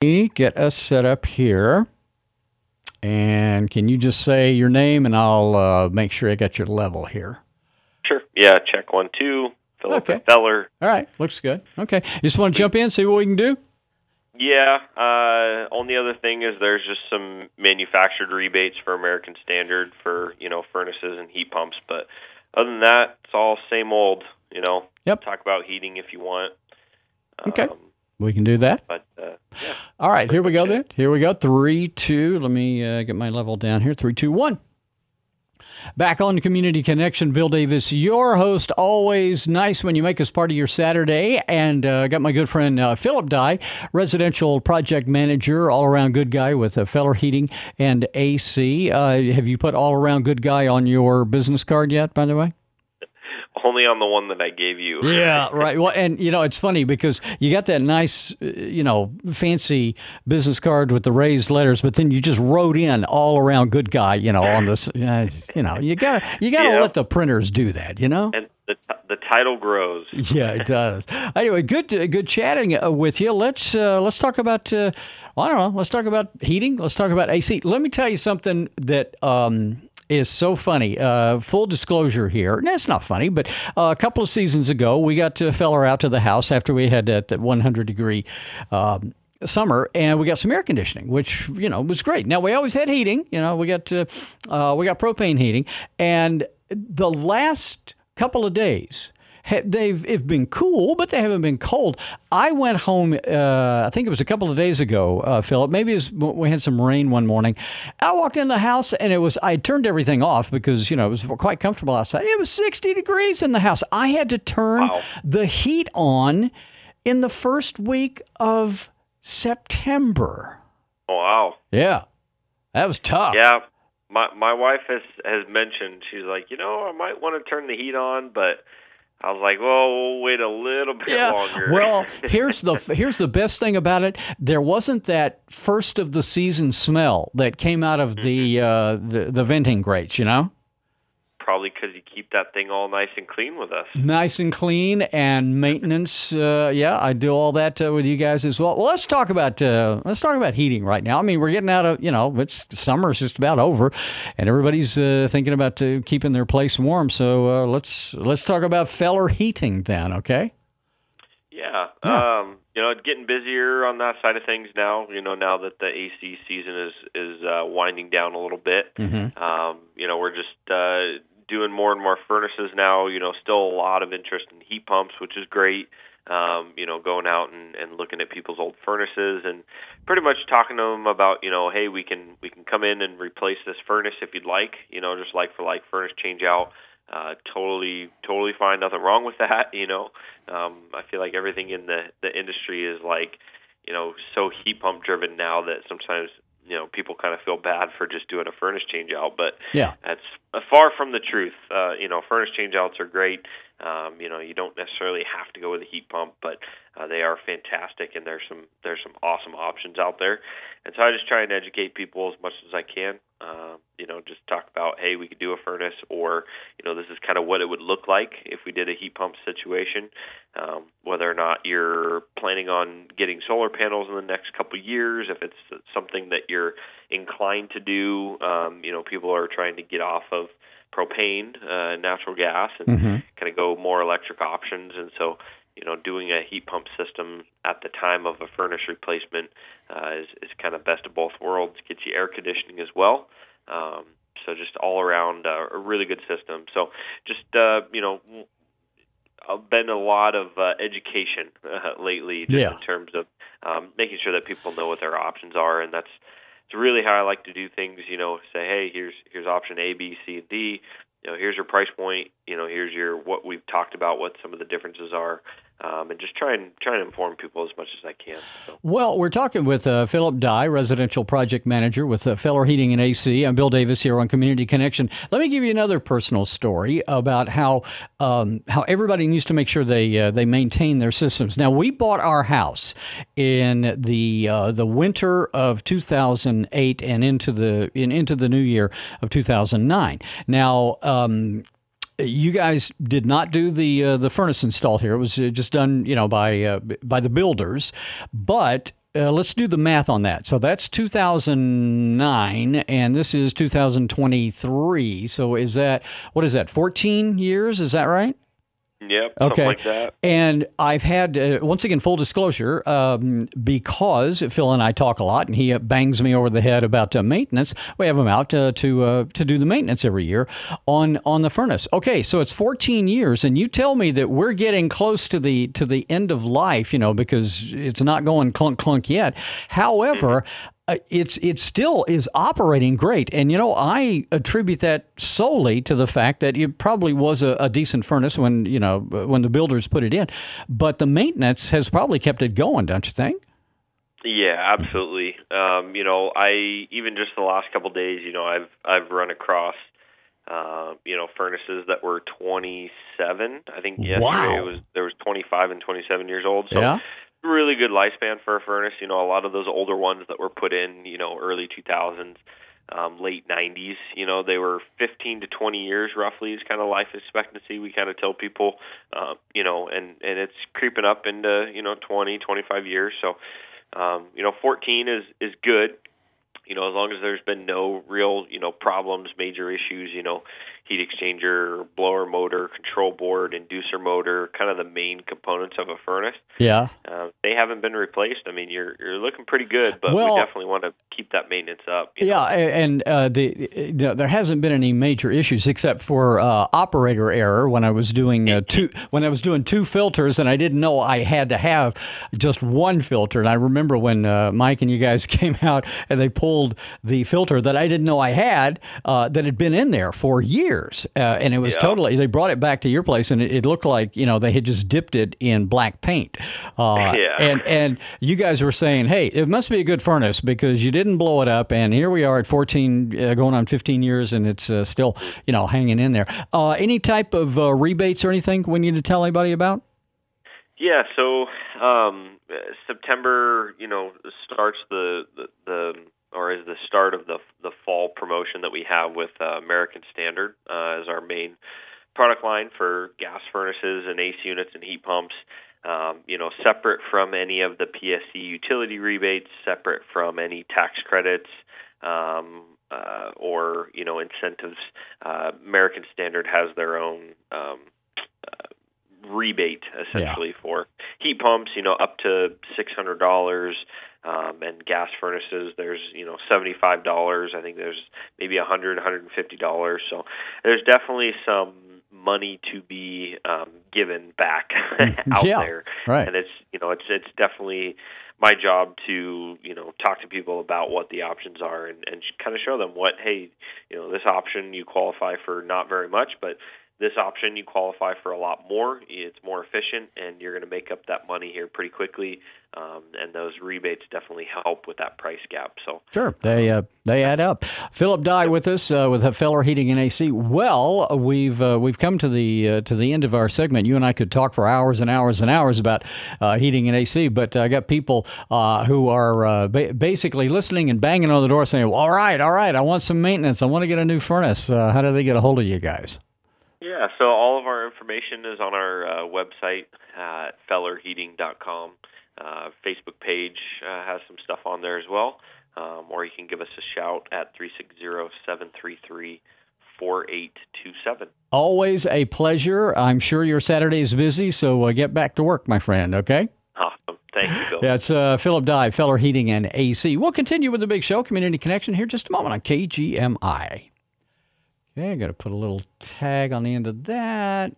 get us set up here. And can you just say your name and I'll uh, make sure I got your level here. Sure. Yeah, check one, two. Philip Okay. Feller. All right, looks good. Okay, you just want to jump in, see what we can do. Yeah. Uh, only other thing is there's just some manufactured rebates for American Standard for you know furnaces and heat pumps, but other than that, it's all same old. You know. Yep. Talk about heating if you want. Okay. Um, We can do that. but uh, yeah. All right, here we go then. Here we go. Three, two. Let me uh, get my level down here. Three, two, one. Back on Community Connection, Bill Davis, your host. Always nice when you make us part of your Saturday. And uh, got my good friend uh, Philip Dye, residential project manager, all around good guy with uh, Feller Heating and AC. Uh, have you put all around good guy on your business card yet, by the way? Only on the one that I gave you. Yeah, right. Well, and you know, it's funny because you got that nice, uh, you know, fancy business card with the raised letters, but then you just wrote in all around good guy, you know, on this. Uh, you know, you got to you got to Yeah. let the printers do that, you know. And the the title grows. Yeah, it does. Anyway, good uh, good chatting uh, with you. Let's uh, let's talk about uh, I don't know. Let's talk about heating. Let's talk about AC. Let me tell you something that um, is so funny. Uh, full disclosure here. No, it's not funny, but uh, a couple of seasons ago, we got a feller out to the house after we had that, that 100 degree. Um, summer and we got some air conditioning which you know was great now we always had heating you know we got uh, uh, we got propane heating and the last couple of days they've have been cool but they haven't been cold i went home uh, i think it was a couple of days ago uh, philip maybe it was, we had some rain one morning i walked in the house and it was i turned everything off because you know it was quite comfortable outside it was 60 degrees in the house i had to turn Wow. the heat on in the first week of September. Oh, wow. Yeah. That was tough. Yeah, my my wife has has mentioned she's like, you know, I might want to turn the heat on, but I was like, well, we'll wait a little bit Yeah. longer. Well, here's the here's the best thing about it. There wasn't that first of the season smell that came out of the uh, the, the venting grates. You know, probably because you keep that thing all nice and clean with us. nice and clean and maintenance. Uh, yeah, I do all that uh, with you guys as well. Well, let's talk about uh, let's talk about heating right now. I mean, we're getting out of you know it's summer's just about over, and everybody's uh, thinking about uh, keeping their place warm. So uh, let's let's talk about Feller heating then. Okay. Yeah. Yeah. Um, you know, getting busier on that side of things now. You know, now that the AC season is is uh, winding down a little bit. Mm-hmm. Um, you know, we're just uh, more and more furnaces now. You know, still a lot of interest in heat pumps, which is great. Um, you know, going out and, and looking at people's old furnaces and pretty much talking to them about, you know, hey, we can we can come in and replace this furnace if you'd like. You know, just like for like furnace change out. Uh, totally, totally fine. Nothing wrong with that. You know, um, I feel like everything in the the industry is like, you know, so heat pump driven now that sometimes you know people kind of feel bad for just doing a furnace change out, but Yeah. that's far from the truth. Uh, you know, furnace change outs are great. Um, you know, you don't necessarily have to go with a heat pump, but uh, they are fantastic, and there's some there's some awesome options out there. And so I just try and educate people as much as I can. Uh, you know, just talk about, hey, we could do a furnace, or you know, this is kind of what it would look like if we did a heat pump situation. Um, whether or not you're planning on getting solar panels in the next couple years, if it's something that you're inclined to do, um, you know, people are trying to get off of propane, uh, natural gas, and Mm-hmm. kind of go more electric options. And so, you know, doing a heat pump system at the time of a furnace replacement uh, is, is kind of best of both worlds. Gets you air conditioning as well. Um, so just all around uh, a really good system. So just uh, you know, uh, been a lot of uh, education uh, lately, just Yeah. in terms of um, making sure that people know what their options are, and that's it's really how I like to do things. You know, say, hey, here's here's option A, B, C, and D. You know, here's your price point. You know, here's your what we've talked about, what some of the differences are, um, and just try and try and inform people as much as I can. So. Well, we're talking with uh, Philip Dye, residential project manager with uh, Feller Heating and AC. I'm Bill Davis here on Community Connection. Let me give you another personal story about how um, how everybody needs to make sure they uh, they maintain their systems. Now, we bought our house in the uh, the winter of 2008 and into the in, into the new year of 2009. Now. Um, you guys did not do the uh, the furnace install here. It was uh, just done, you know, by uh, by the builders. But uh, let's do the math on that. So that's 2009, and this is 2023. So is that what is that? 14 years? Is that right? Yep. Okay. Like that. And I've had uh, once again full disclosure um, because Phil and I talk a lot, and he bangs me over the head about uh, maintenance. We have him out uh, to uh, to do the maintenance every year on on the furnace. Okay, so it's 14 years, and you tell me that we're getting close to the to the end of life, you know, because it's not going clunk clunk yet. However, mm-hmm. Uh, it's it still is operating great. And you know, I attribute that solely to the fact that it probably was a, a, decent furnace when you know when the builders put it in, but the maintenance has probably kept it going, don't you think? Yeah, absolutely. Um, you know, I even just the last couple of days, you know, I've I've run across uh, you know, furnaces that were 27. I think yesterday wow. was there was 25 and 27 years old. So yeah really good lifespan for a furnace. You know, a lot of those older ones that were put in, you know, early 2000s, um, late 90s, you know, they were 15 to 20 years roughly is kind of life expectancy. We kind of tell people, uh, you know, and and it's creeping up into you know 20, 25 years. So, um, you know, 14 is is good you know, as long as there's been no real, you know, problems, major issues, you know, heat exchanger, blower motor, control board, inducer motor, kind of the main components of a furnace. Yeah. Uh, they haven't been replaced. I mean, you're you're looking pretty good, but well, we definitely want to keep that maintenance up. yeah, know? and uh, the, the, there hasn't been any major issues except for uh, operator error when I was doing uh, two when I was doing two filters and I didn't know I had to have just one filter. And I remember when uh, Mike and you guys came out and they pulled the filter that I didn't know I had uh, that had been in there for years years, uh, and it was yeah. totally. They brought it back to your place, and it, it, looked like you know they had just dipped it in black paint. Uh, yeah. And and you guys were saying, hey, it must be a good furnace because you didn't blow it up, and here we are at 14, uh, going on 15 years, and it's uh, still you know hanging in there. Uh, any type of uh, rebates or anything we need to tell anybody about? Yeah, so um, September, you know, starts the, the, the or is the start of the the fall promotion that we have with uh, American Standard uh, as our main product line for gas furnaces and AC units and heat pumps. Um, you know, separate from any of the PSE utility rebates, separate from any tax credits um, uh, or you know incentives. Uh, American Standard has their own um, rebate essentially yeah. for heat pumps. You know, up to six hundred dollars um, and gas furnaces there's you know seventy five dollars i think there's maybe a hundred hundred and fifty dollars so there's definitely some money to be um, given back out yeah, there right and it's you know it's it's definitely my job to you know talk to people about what the options are and, and kind of show them what hey you know this option you qualify for not very much but this option, you qualify for a lot more. It's more efficient, and you're going to make up that money here pretty quickly. Um, and those rebates definitely help with that price gap. So sure, they uh, they add up. Philip Dye with us uh, with Feller Heating and AC. Well, we've uh, we've come to the uh, to the end of our segment. You and I could talk for hours and hours and hours about uh, heating and AC, but I got people uh, who are ba- basically listening and banging on the door saying, well, "All right, all right, I want some maintenance. I want to get a new furnace. how do they get a hold of you guys?" Yeah, so all of our information is on our uh, website uh, at fellerheating.com. Uh, Facebook page uh, has some stuff on there as well, um, or you can give us a shout at 360-733 4827. Always a pleasure. I'm sure your Saturday is busy, so uh, get back to work, my friend, okay? Awesome. Thank you, Bill. That's uh, Philip Dye, Feller Heating and AC. We'll continue with the big show, Community Connection, here just a moment on KGMI. Okay, I got to put a little tag on the end of that.